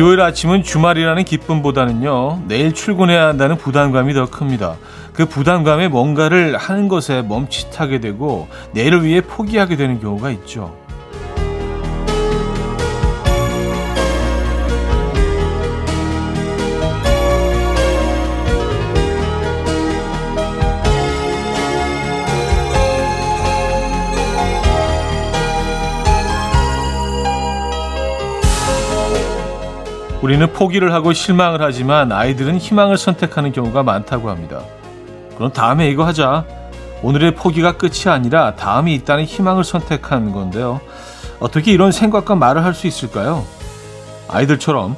일요일 아침은 주말이라는 기쁨보다는요, 내일 출근해야 한다는 부담감이 더 큽니다. 그 부담감에 뭔가를 하는 것에 멈칫하게 되고, 내일을 위해 포기하게 되는 경우가 있죠. 우리는 포기를 하고 실망을 하지만 아이들은 희망을 선택하는 경우가 많다고 합니다. 그럼 다음에 이거 하자. 오늘의 포기가 끝이 아니라 다음이 있다는 희망을 선택한 건데요. 어떻게 이런 생각과 말을 할 수 있을까요? 아이들처럼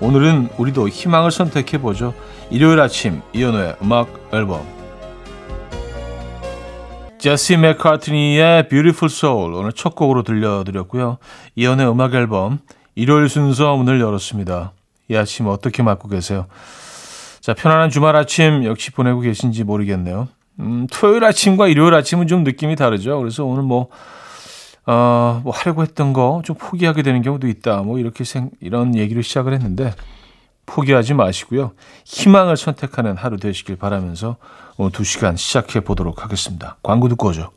오늘은 우리도 희망을 선택해 보죠. 일요일 아침 이연우의 음악 앨범 제시 맥카트니의 Beautiful Soul 오늘 첫 곡으로 들려드렸고요. 이연우의 음악 앨범 일요일 순서 문을 열었습니다. 이 아침 어떻게 맞고 계세요? 자, 편안한 주말 아침 역시 보내고 계신지 모르겠네요. 음, 토요일 아침과 일요일 아침은 좀 느낌이 다르죠. 그래서 오늘 뭐, 어, 뭐 하려고 했던 거 좀 포기하게 되는 경우도 있다. 뭐 이렇게 생, 이런 얘기를 시작을 했는데 포기하지 마시고요. 희망을 선택하는 하루 되시길 바라면서 오늘 두 시간 시작해 보도록 하겠습니다. 광고 듣고 오죠.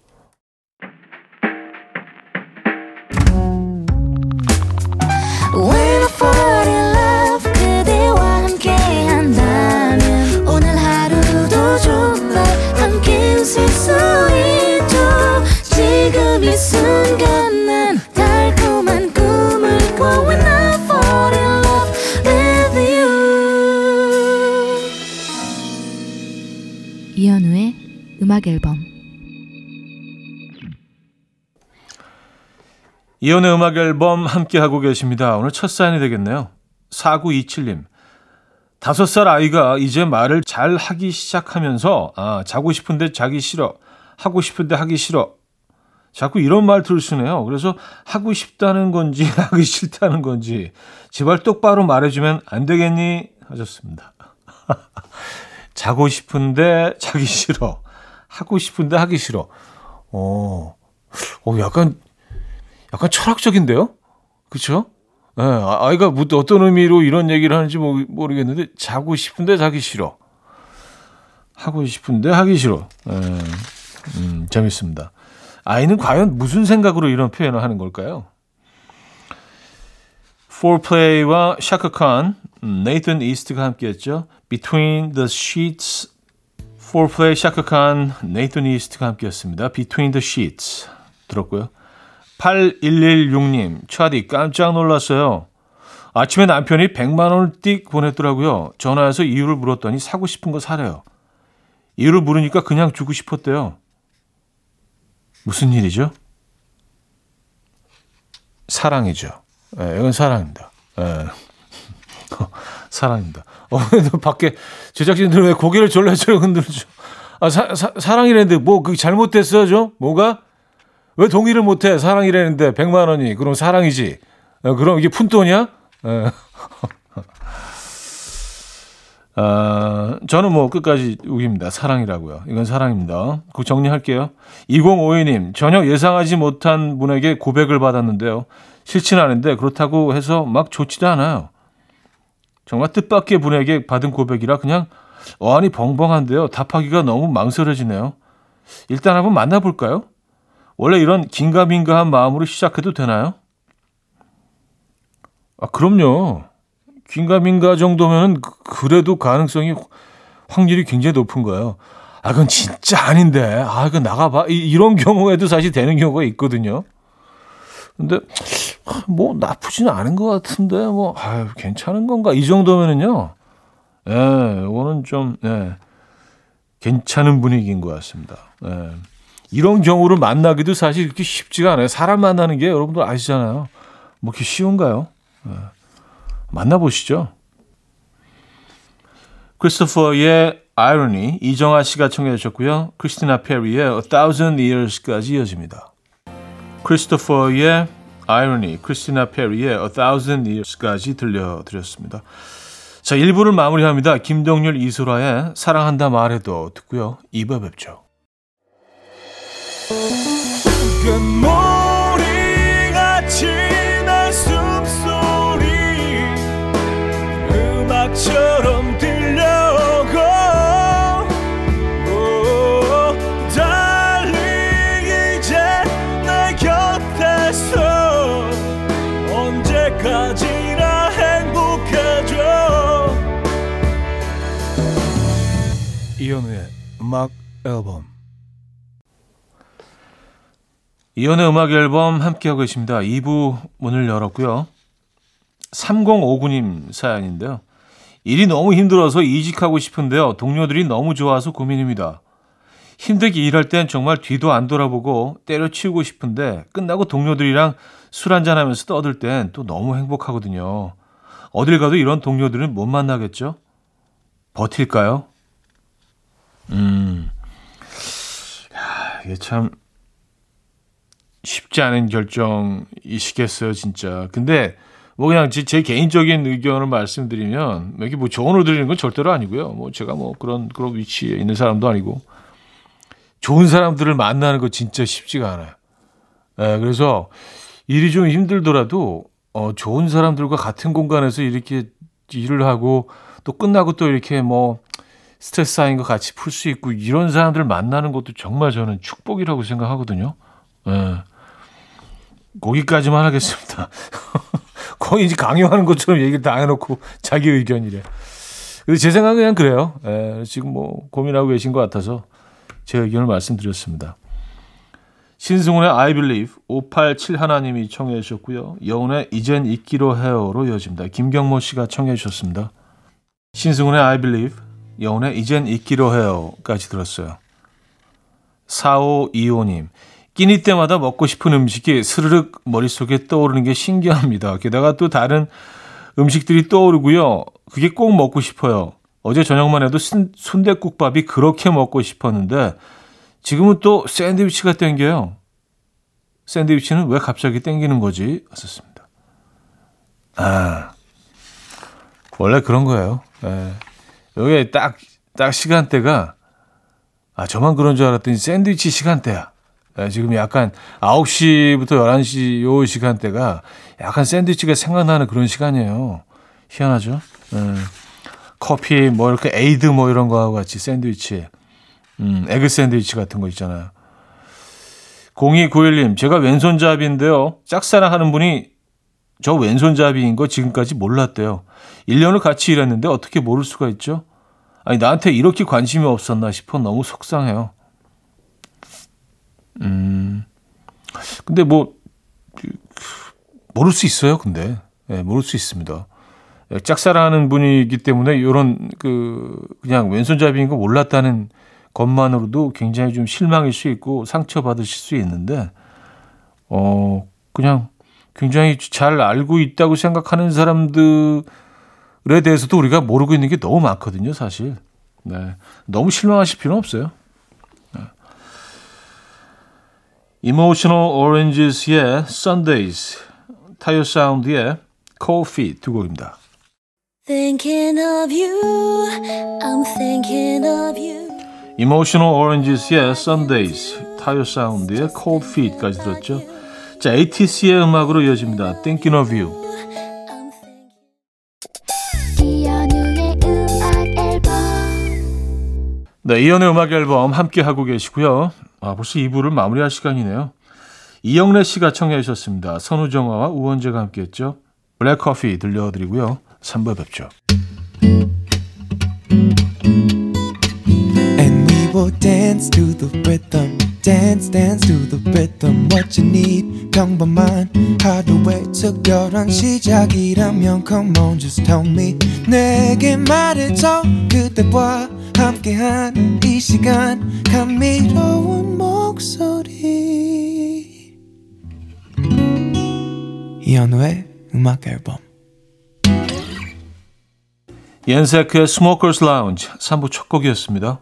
음악 앨범 이연의 음악 앨범 함께 하고 계십니다. 오늘 첫 사연이 되겠네요. 4927님. 다섯 살 아이가 이제 말을 잘 하기 시작하면서 아, 자고 싶은데 자기 싫어. 하고 싶은데 하기 싫어. 자꾸 이런 말투를 쓰네요. 그래서 하고 싶다는 건지 하기 싫다는 건지 제발 똑바로 말해주면 안 되겠니? 하셨습니다. 자고 싶은데 자기 싫어. 하고 싶은데 하기 싫어. 어, 어 약간, 약간 철학적인데요? 그쵸? 예, 아, 아이가 뭐 어떤 의미로 이런 얘기를 하는지 모르겠는데, 자고 싶은데 자기 싫어. 하고 싶은데 하기 싫어. 예, 음, 재밌습니다. 아이는 과연 무슨 생각으로 이런 표현을 하는 걸까요? 포플레이와 샤카 칸, 네이튼 이스트가 함께했죠. Between the Sheets 포플레이 샤카 칸 네이튼 이스트가 함께했습니다. Between the Sheets 들었고요. 8116님 차디 깜짝 놀랐어요. 아침에 남편이 100만 원을 띡 보냈더라고요. 전화해서 이유를 물었더니 사고 싶은 거 사래요. 이유를 물으니까 그냥 주고 싶었대요. 무슨 일이죠? 사랑이죠. 네, 이건 사랑입니다. 네. 사랑입니다. 어, 밖에 제작진들 왜 고개를 졸라졸라 흔들죠? 아, 사, 사, 사랑이랬는데 뭐그 잘못됐어 죠 뭐가? 왜 동의를 못해? 사랑이랬는데 100만 원이 그럼 사랑이지. 어, 그럼 이게 푼돈이야? 어. 아, 저는 뭐 끝까지 우깁니다. 사랑이라고요. 이건 사랑입니다. 그 정리할게요. 2052님, 전혀 예상하지 못한 분에게 고백을 받았는데요. 싫지는 않은데 그렇다고 해서 막 좋지도 않아요. 정말 뜻밖의 분에게 받은 고백이라 그냥 어안이 벙벙한데요. 답하기가 너무 망설여지네요. 일단 한번 만나볼까요? 원래 이런 긴가민가한 마음으로 시작해도 되나요? 아, 그럼요. 긴가민가 정도면 그래도 가능성이 확률이 굉장히 높은 거예요. 아, 그건 진짜 아닌데. 아, 그 나가봐. 이런 경우에도 사실 되는 경우가 있거든요. 근데 뭐 나쁘지는 않은 것 같은데 뭐 아유 괜찮은 건가? 이 정도면은요. 예 이거는 좀 예, 괜찮은 분위기인 것 같습니다. 예. 이런 경우를 만나기도 사실 그렇게 쉽지가 않아요. 사람 만나는 게 여러분들 아시잖아요. 뭐 그렇게 쉬운가요? 예. 만나보시죠. 크리스토퍼의 아이러니 이정아 씨가 청해 주셨고요. 크리스티나 페리의 A Thousand Years까지 이어집니다 크리스토퍼의 아이러니, 크리스티나 페리의 A Thousand Years까지 들려드렸습니다. 자, 1부를 마무리합니다. 김동률, 이소라의 사랑한다 말해도 듣고요. 2부 뵙죠. 이현우의 음악 앨범 이연의 음악 앨범 함께하고 계십니다. 2부 문을 열었고요. 3059님 사연인데요. 일이 너무 힘들어서 이직하고 싶은데요. 동료들이 너무 좋아서 고민입니다. 힘들게 일할 땐 정말 뒤도 안 돌아보고 때려치우고 싶은데 끝나고 동료들이랑 술 한잔하면서 떠들 땐 또 너무 행복하거든요. 어딜 가도 이런 동료들은 못 만나겠죠? 버틸까요? 음, 야, 이게 참 쉽지 않은 결정이시겠어요, 진짜. 근데 뭐 그냥 제, 제 개인적인 의견을 말씀드리면 이게 뭐 조언을 드리는 건 절대로 아니고요. 뭐 제가 뭐 그런 그런 위치에 있는 사람도 아니고 좋은 사람들을 만나는 거 진짜 쉽지가 않아요. 네, 그래서 일이 좀 힘들더라도 어, 좋은 사람들과 같은 공간에서 이렇게 일을 하고 또 끝나고 또 이렇게 뭐 스트레스 쌓인 거 같이 풀 수 있고 이런 사람들 만나는 것도 정말 저는 축복이라고 생각하거든요. 예. 거기까지만 하겠습니다. 거의 이제 강요하는 것처럼 얘기를 다 해놓고 자기 의견이래. 근데 제 생각은 그냥 그래요. 예, 지금 뭐 고민하고 계신 것 같아서 제 의견을 말씀드렸습니다. 신승훈의 I Believe 587 하나님이 청해 주셨고요. 여운의 이젠 잊기로 해요로 이어집니다. 김경모 씨가 청해 주셨습니다. 신승훈의 I Believe, 여운의 이젠 잊기로 해요까지 들었어요. 4525님, 끼니 때마다 먹고 싶은 음식이 스르륵 머릿속에 떠오르는 게 신기합니다. 게다가 또 다른 음식들이 떠오르고요. 그게 꼭 먹고 싶어요. 어제 저녁만 해도 순대국밥이 그렇게 먹고 싶었는데 지금은 또 샌드위치가 땡겨요. 샌드위치는 왜 갑자기 땡기는 거지? 왔었습니다. 아, 원래 그런 거예요. 예. 여기 딱, 딱 시간대가, 아, 저만 그런 줄 알았더니 샌드위치 시간대야. 예, 지금 약간 9시부터 11시 요 시간대가 약간 샌드위치가 생각나는 그런 시간이에요. 희한하죠? 예. 커피, 뭐 이렇게 에이드 뭐 이런 거하고 같이 샌드위치. 음, egg 샌드위치 같은 거 있잖아요. 0291님, 제가 왼손잡이인데요. 짝사랑하는 분이 저 왼손잡이인 거 지금까지 몰랐대요. 1년을 같이 일했는데 어떻게 모를 수가 있죠? 아니, 나한테 이렇게 관심이 없었나 싶어 너무 속상해요. 음, 근데 뭐, 모를 수 있어요, 근데. 예, 모를 수 있습니다. 예, 짝사랑하는 분이기 때문에 이런 그, 그냥 왼손잡이인 거 몰랐다는 것만으로도 굉장히 좀 실망일 수 있고 상처받으실 수 있는데, 어, 그냥 굉장히 잘 알고 있다고 생각하는 사람들 에 대해서도 우리가 모르고 있는 게 너무 많거든요, 사실. 네. 너무 실망하실 필요는 없어요. Emotional Oranges의 Sundays, 타이어 사운드의 Cold Feet 두 곡입니다. Thinking of you, I'm thinking of you. Emotional Oranges의 Sundays, 타이어 사운드의 Cold Feet까지 들었죠. 자, ATC의 음악으로 이어집니다. Thinking of You. 네, 이연의 음악 앨범 함께 하고 계시고요. 아, 벌써 2부를 마무리할 시간이네요. 이영래 씨가 청해 주셨습니다. 선우정아와 우원재가 함께했죠. 블랙커피 들려드리고요. 3부 뵙죠. And we will dance to the rhythm. Dance dance to the rhythm what you need. 평범한 하루의 특별한 시작이라면 come on just tell me. 내게 말해줘 그대와 함께한 이 시간. 감미로운 목소리. 이현우의 음악 앨범. 옌세크의 Smoker's Lounge 3부 첫 곡이었습니다.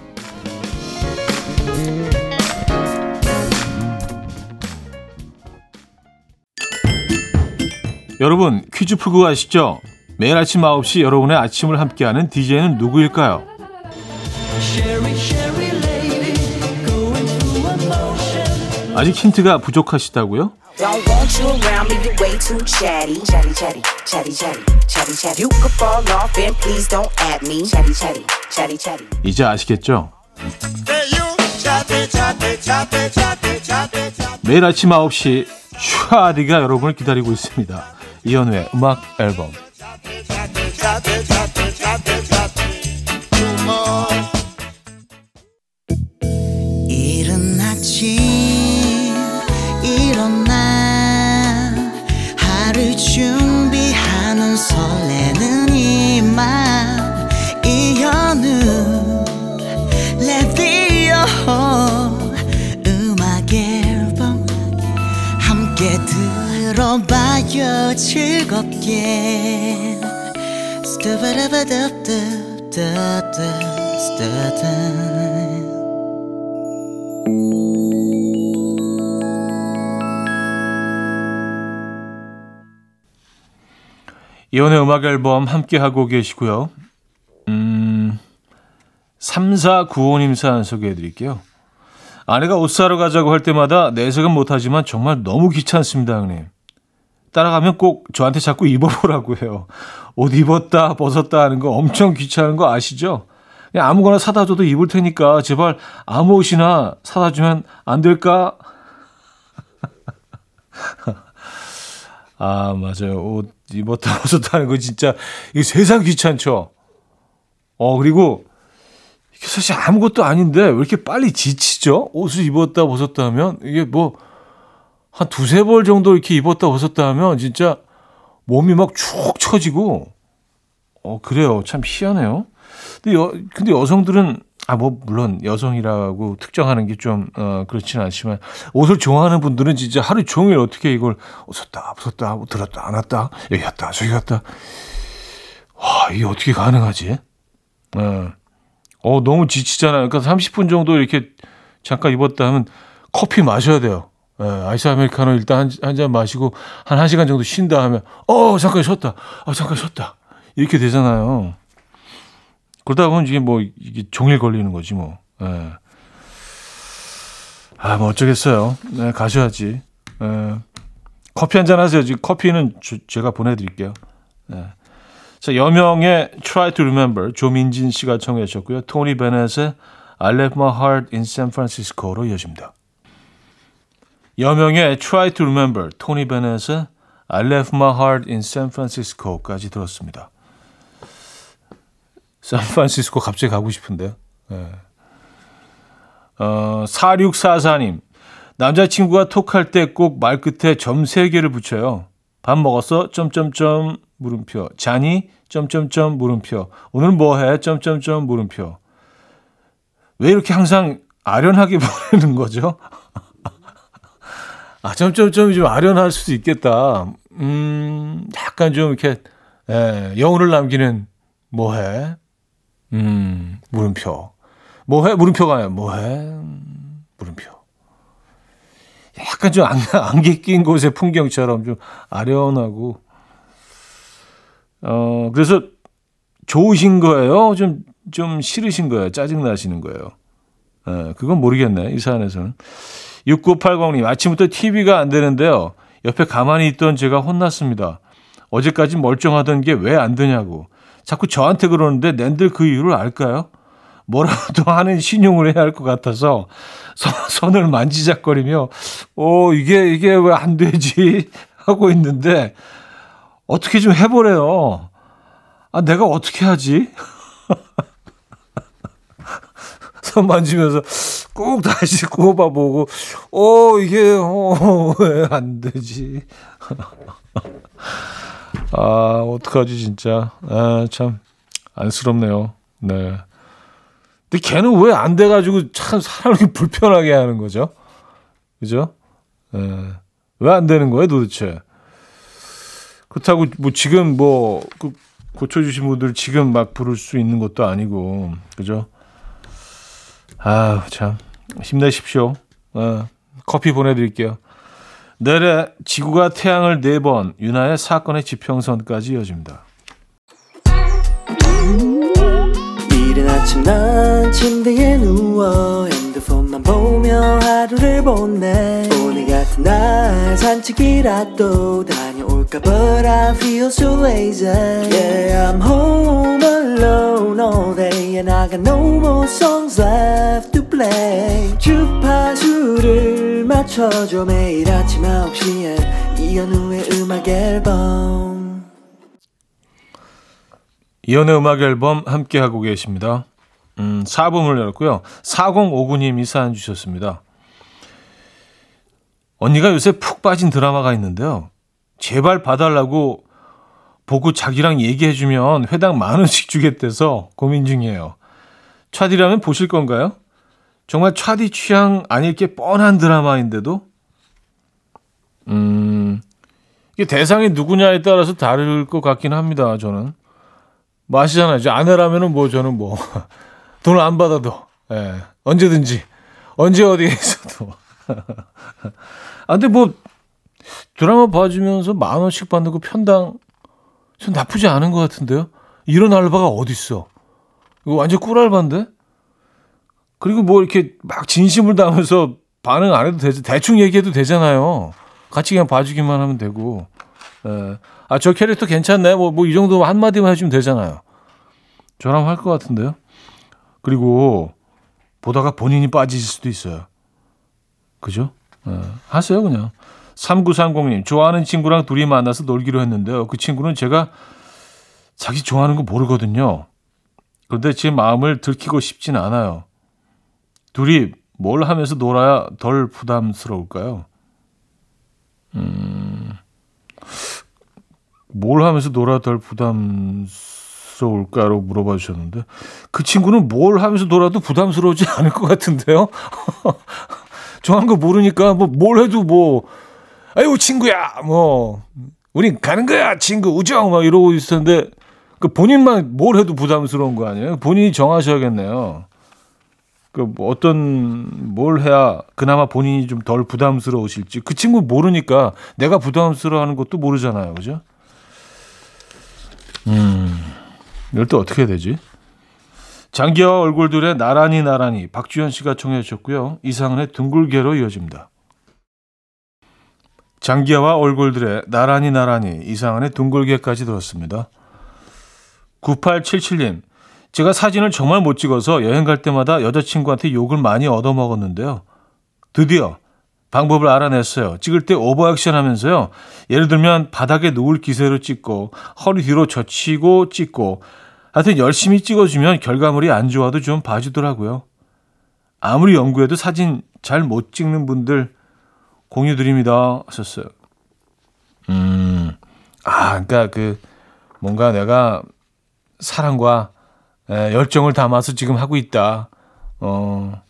여러분 퀴즈 풀고 가시죠. 매일 아침 9시 여러분의 아침을 함께하는 DJ는 누구일까요? 아직 힌트가 부족하시다고요? 이제 아시겠죠? 매일 아침 9시 슈아디가 여러분을 기다리고 있습니다. 이현우의 음악 앨범 이혼의 음악 앨범 함께 하고 계시고요. 음, 3495님 사연 소개해 드릴게요. 아내가 옷 사러 가자고 할 때마다 내색은 못하지만 정말 너무 귀찮습니다, 형님. 따라가면 꼭 저한테 자꾸 입어보라고 해요. 옷 입었다, 벗었다 하는 거 엄청 귀찮은 거 아시죠? 그냥 아무거나 사다 줘도 입을 테니까 제발 아무 옷이나 사다 주면 안 될까? 아, 맞아요. 옷 입었다, 벗었다 하는 거 진짜, 이게 세상 귀찮죠? 어, 그리고 이게 사실 아무것도 아닌데 왜 이렇게 빨리 지치죠? 옷을 입었다, 벗었다 하면 이게 뭐, 한 두세 벌 정도 이렇게 입었다 벗었다 하면 진짜 몸이 막 축 처지고 어 그래요. 참 희한해요. 근데 여 근데 여성들은 아 뭐 물론 여성이라고 특정하는 게 좀 어, 그렇지는 않지만 옷을 좋아하는 분들은 진짜 하루 종일 어떻게 이걸 벗었다 벗었다 뭐 들었다 안 왔다 여기 갔다 저기 갔다 와 이게 어떻게 가능하지? 어, 어 너무 지치잖아요. 그러니까 30분 정도 이렇게 잠깐 입었다 하면 커피 마셔야 돼요. 예, 아이스 아메리카노 일단 한 잔 마시고 한 1시간 정도 쉰다 하면 어 잠깐 쉬었다. 아 잠깐 쉬었다. 이렇게 되잖아요. 그러다 보면 이게 뭐 이게 종일 걸리는 거지 뭐. 예. 아, 뭐 어쩌겠어요. 네, 가셔야지. 예. 커피 한 잔 하세요. 지금 커피는 주, 제가 보내 드릴게요. 네. 자, 여명의 Try to Remember 조민진 씨가 청해 주셨고요. 토니 베넷의 I Left My Heart in San Francisco로 이어집니다. 여명의 Try to Remember, 토니 베넷의 I Left My Heart in San Francisco까지 들었습니다. 샌프란시스코 갑자기 가고 싶은데요. 네. 어, 4644님. 남자친구가 톡할 때 꼭 말끝에 점 3개를 붙여요. 밥 먹었어? 점점점 물음표. 자니? 점점점 물음표. 오늘 뭐 해? 점점점 물음표. 왜 이렇게 항상 아련하게 보내는 거죠? 아, 점점점이 좀 아련할 수도 있겠다. 음, 약간 좀 이렇게, 예, 여운을 남기는, 뭐해? 음, 물음표. 뭐해? 물음표가 아니라, 뭐해? 음, 물음표. 약간 좀 안, 안개 낀 곳의 풍경처럼 좀 아련하고, 어, 그래서 좋으신 거예요? 좀, 좀 싫으신 거예요? 짜증나시는 거예요? 예, 그건 모르겠네, 이 사안에서는. 6980님, 아침부터 TV가 안 되는데요. 옆에 가만히 있던 제가 혼났습니다. 어제까지 멀쩡하던 게 왜 안 되냐고. 자꾸 저한테 그러는데 낸들 그 이유를 알까요? 뭐라도 하는 신용을 해야 할 것 같아서 손 을 만지작거리며 어 이게 이게 왜 안 되지 하고 있는데 어떻게 좀 해보래요. 아 내가 어떻게 하지? 손 만지면서 꼭 다시 꼽아보고 어 이게 어, 왜 안 되지? 아 어떡하지 진짜 아 참 안쓰럽네요. 네. 근데 걔는 왜 안 돼가지고 참 사람이 불편하게 하는 거죠? 그죠? 네. 왜안 되는 거예요 도대체? 그렇다고 뭐 지금 뭐 그 고쳐주신 분들 지금 막 부를 수 있는 것도 아니고 그죠? 아참 힘내십시오. 어, 커피 보내드릴게요. 내래 지구가 태양을 네번 윤하의 사건의 지평선까지 이어집니다. 이른 아침 난 침대에 누워 핸드폰만 보며 하루를 보내 오늘 같은 날 산책이라도 다 녀올까 But I feel so lazy. Yeah I'm home alone all day And I got no more songs left to play. 주파수를 맞춰줘 매일 아침 9시에. 이현우의 음악 앨범. 이현우의 음악 앨범 함께하고 계십니다. 음, 4부문을 열었고요. 4059님이 사연 주셨습니다. 언니가 요새 푹 빠진 드라마가 있는데요 제발 봐달라고 보고 자기랑 얘기해주면 회당 만 원씩 주겠대서 고민 중이에요. 차디라면 보실 건가요? 정말 차디 취향 아닐 게 뻔한 드라마인데도? 음, 이게 대상이 누구냐에 따라서 다를 것 같긴 합니다, 저는. 뭐 아시잖아요. 저 아내라면은 뭐 저는 뭐, 돈을 안 받아도, 예, 언제든지, 언제 어디에 있어도. 아, 근데 뭐, 드라마 봐주면서 만 원씩 받는 거 편당 전 나쁘지 않은 것 같은데요. 이런 알바가 어딨어? 이거 완전 꿀알바인데? 그리고 뭐 이렇게 막 진심을 담아서 반응 안 해도 되지. 대충 얘기해도 되잖아요. 같이 그냥 봐주기만 하면 되고. 예. 아, 저 캐릭터 괜찮네. 뭐, 뭐, 이 정도 한 마디만 해주면 되잖아요. 저랑 할 것 같은데요. 그리고 보다가 본인이 빠지실 수도 있어요. 그죠? 예. 하세요, 그냥. 3930님, 좋아하는 친구랑 둘이 만나서 놀기로 했는데요. 그 친구는 제가 자기 좋아하는 거 모르거든요. 그런데 제 마음을 들키고 싶진 않아요. 둘이 뭘 하면서 놀아야 덜 부담스러울까요? 음, 뭘 하면서 놀아야 덜 부담스러울까로 물어봐 주셨는데, 그 친구는 뭘 하면서 놀아도 부담스러우지 않을 것 같은데요? 좋아하는 거 모르니까 뭐 뭘 해도 뭐, 아이고 친구야 뭐 우린 가는 거야 친구 우정 막 이러고 있었는데 그 본인만 뭘 해도 부담스러운 거 아니에요? 본인이 정하셔야겠네요. 그뭐 어떤 뭘 해야 그나마 본인이 좀 덜 부담스러우실지 그 친구 모르니까 내가 부담스러워하는 것도 모르잖아요, 그죠? 음, 이럴 때 어떻게 해야 되지? 장기와 얼굴들의 나란히 나란히 박주현 씨가 청해 주셨고요. 이상은의 둥글게로 이어집니다. 장기하와 얼굴들의 나란히 나란히 이상한의 둥글게까지 들었습니다. 9877님, 제가 사진을 정말 못 찍어서 여행 갈 때마다 여자친구한테 욕을 많이 얻어먹었는데요. 드디어 방법을 알아냈어요. 찍을 때 오버액션 하면서요. 예를 들면 바닥에 누울 기세로 찍고 허리 뒤로 젖히고 찍고 하여튼 열심히 찍어주면 결과물이 안 좋아도 좀 봐주더라고요. 아무리 연구해도 사진 잘 못 찍는 분들 공유 드립니다. 하셨어요. 음, 아, 그러니까 그 뭔가 내가 사랑과 에, 열정을 담아서 지금 하고 있다. 어,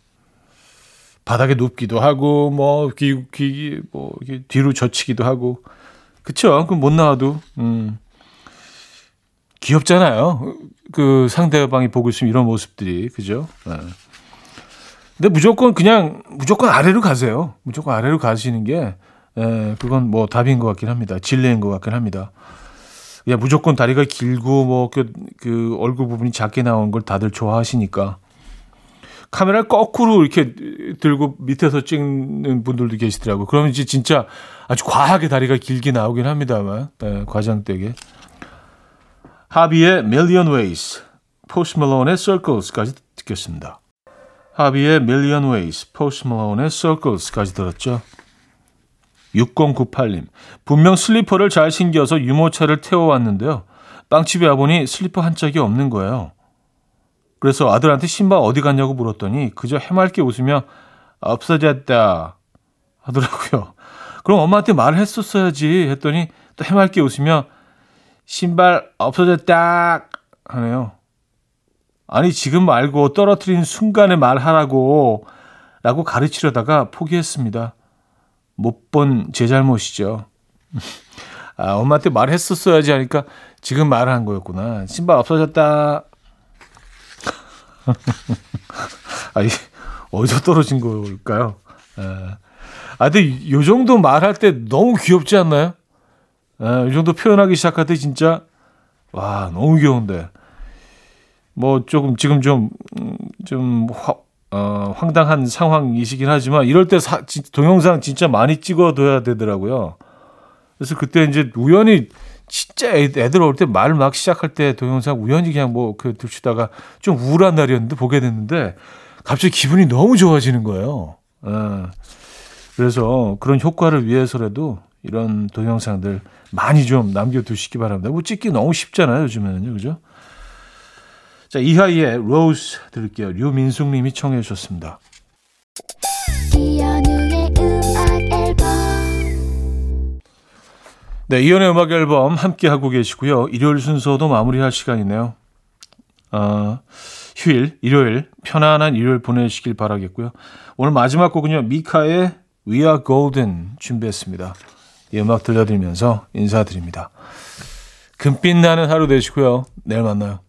바닥에 눕기도 하고 뭐 귀, 귀, 뭐 뒤로 젖히기도 하고 그쵸? 그럼 못 나와도 음, 귀엽잖아요. 그 상대방이 보고 있으면 이런 모습들이 그죠? 네. 근데 무조건 그냥 무조건 아래로 가세요. 무조건 아래로 가시는 게 에, 그건 뭐 답인 것 같긴 합니다. 진리인 것 같긴 합니다. 그냥 무조건 다리가 길고 뭐그 그 얼굴 부분이 작게 나온 걸 다들 좋아하시니까 카메라를 거꾸로 이렇게 들고 밑에서 찍는 분들도 계시더라고요. 그러면 이제 진짜 아주 과하게 다리가 길게 나오긴 합니다만 네, 과장되게. 하비의 Million Ways, 포스 멜론의 Circles까지 듣겠습니다. 하비의 Million Ways, 포스트 말론의 Circles까지 들었죠. 6098님, 분명 슬리퍼를 잘 신겨서 유모차를 태워왔는데요. 빵집에 와보니 슬리퍼 한 짝이 없는 거예요. 그래서 아들한테 신발 어디 갔냐고 물었더니 그저 해맑게 웃으며 없어졌다 하더라고요. 그럼 엄마한테 말을 했었어야지 했더니 또 해맑게 웃으며 신발 없어졌다 하네요. 아니 지금 말고 떨어뜨린 순간에 말하라고 라고 가르치려다가 포기했습니다. 못 본 제 잘못이죠. 아, 엄마한테 말했었어야지 하니까 지금 말한 거였구나. 신발 없어졌다. 아, 이 어디서 떨어진 걸까요? 아, 근데 요 정도 말할 때 너무 귀엽지 않나요? 아, 이 정도 표현하기 시작할 때 진짜 와 너무 귀여운데 뭐 조금 지금 좀좀 좀 어, 황당한 상황이시긴 하지만 이럴 때 사, 동영상 진짜 많이 찍어둬야 되더라고요. 그래서 그때 이제 우연히 진짜 애들 올때말 막 시작할 때 동영상 우연히 그냥 뭐 그 들추다가 좀 우울한 날이었는데 보게 됐는데 갑자기 기분이 너무 좋아지는 거예요. 어. 그래서 그런 효과를 위해서라도 이런 동영상들 많이 좀 남겨두시기 바랍니다. 뭐 찍기 너무 쉽잖아요, 요즘에는요, 그죠? 자, 이하이의 로즈 들을게요. 류민숙 님이 청해 주셨습니다. 네, 이연의 음악 앨범 함께 하고 계시고요. 일요일 순서도 마무리할 시간이네요. 어, 휴일, 일요일 편안한 일요일 보내시길 바라겠고요. 오늘 마지막 곡은요. 미카의 We Are Golden 준비했습니다. 이 음악 들려드리면서 인사드립니다. 금빛 나는 하루 되시고요. 내일 만나요.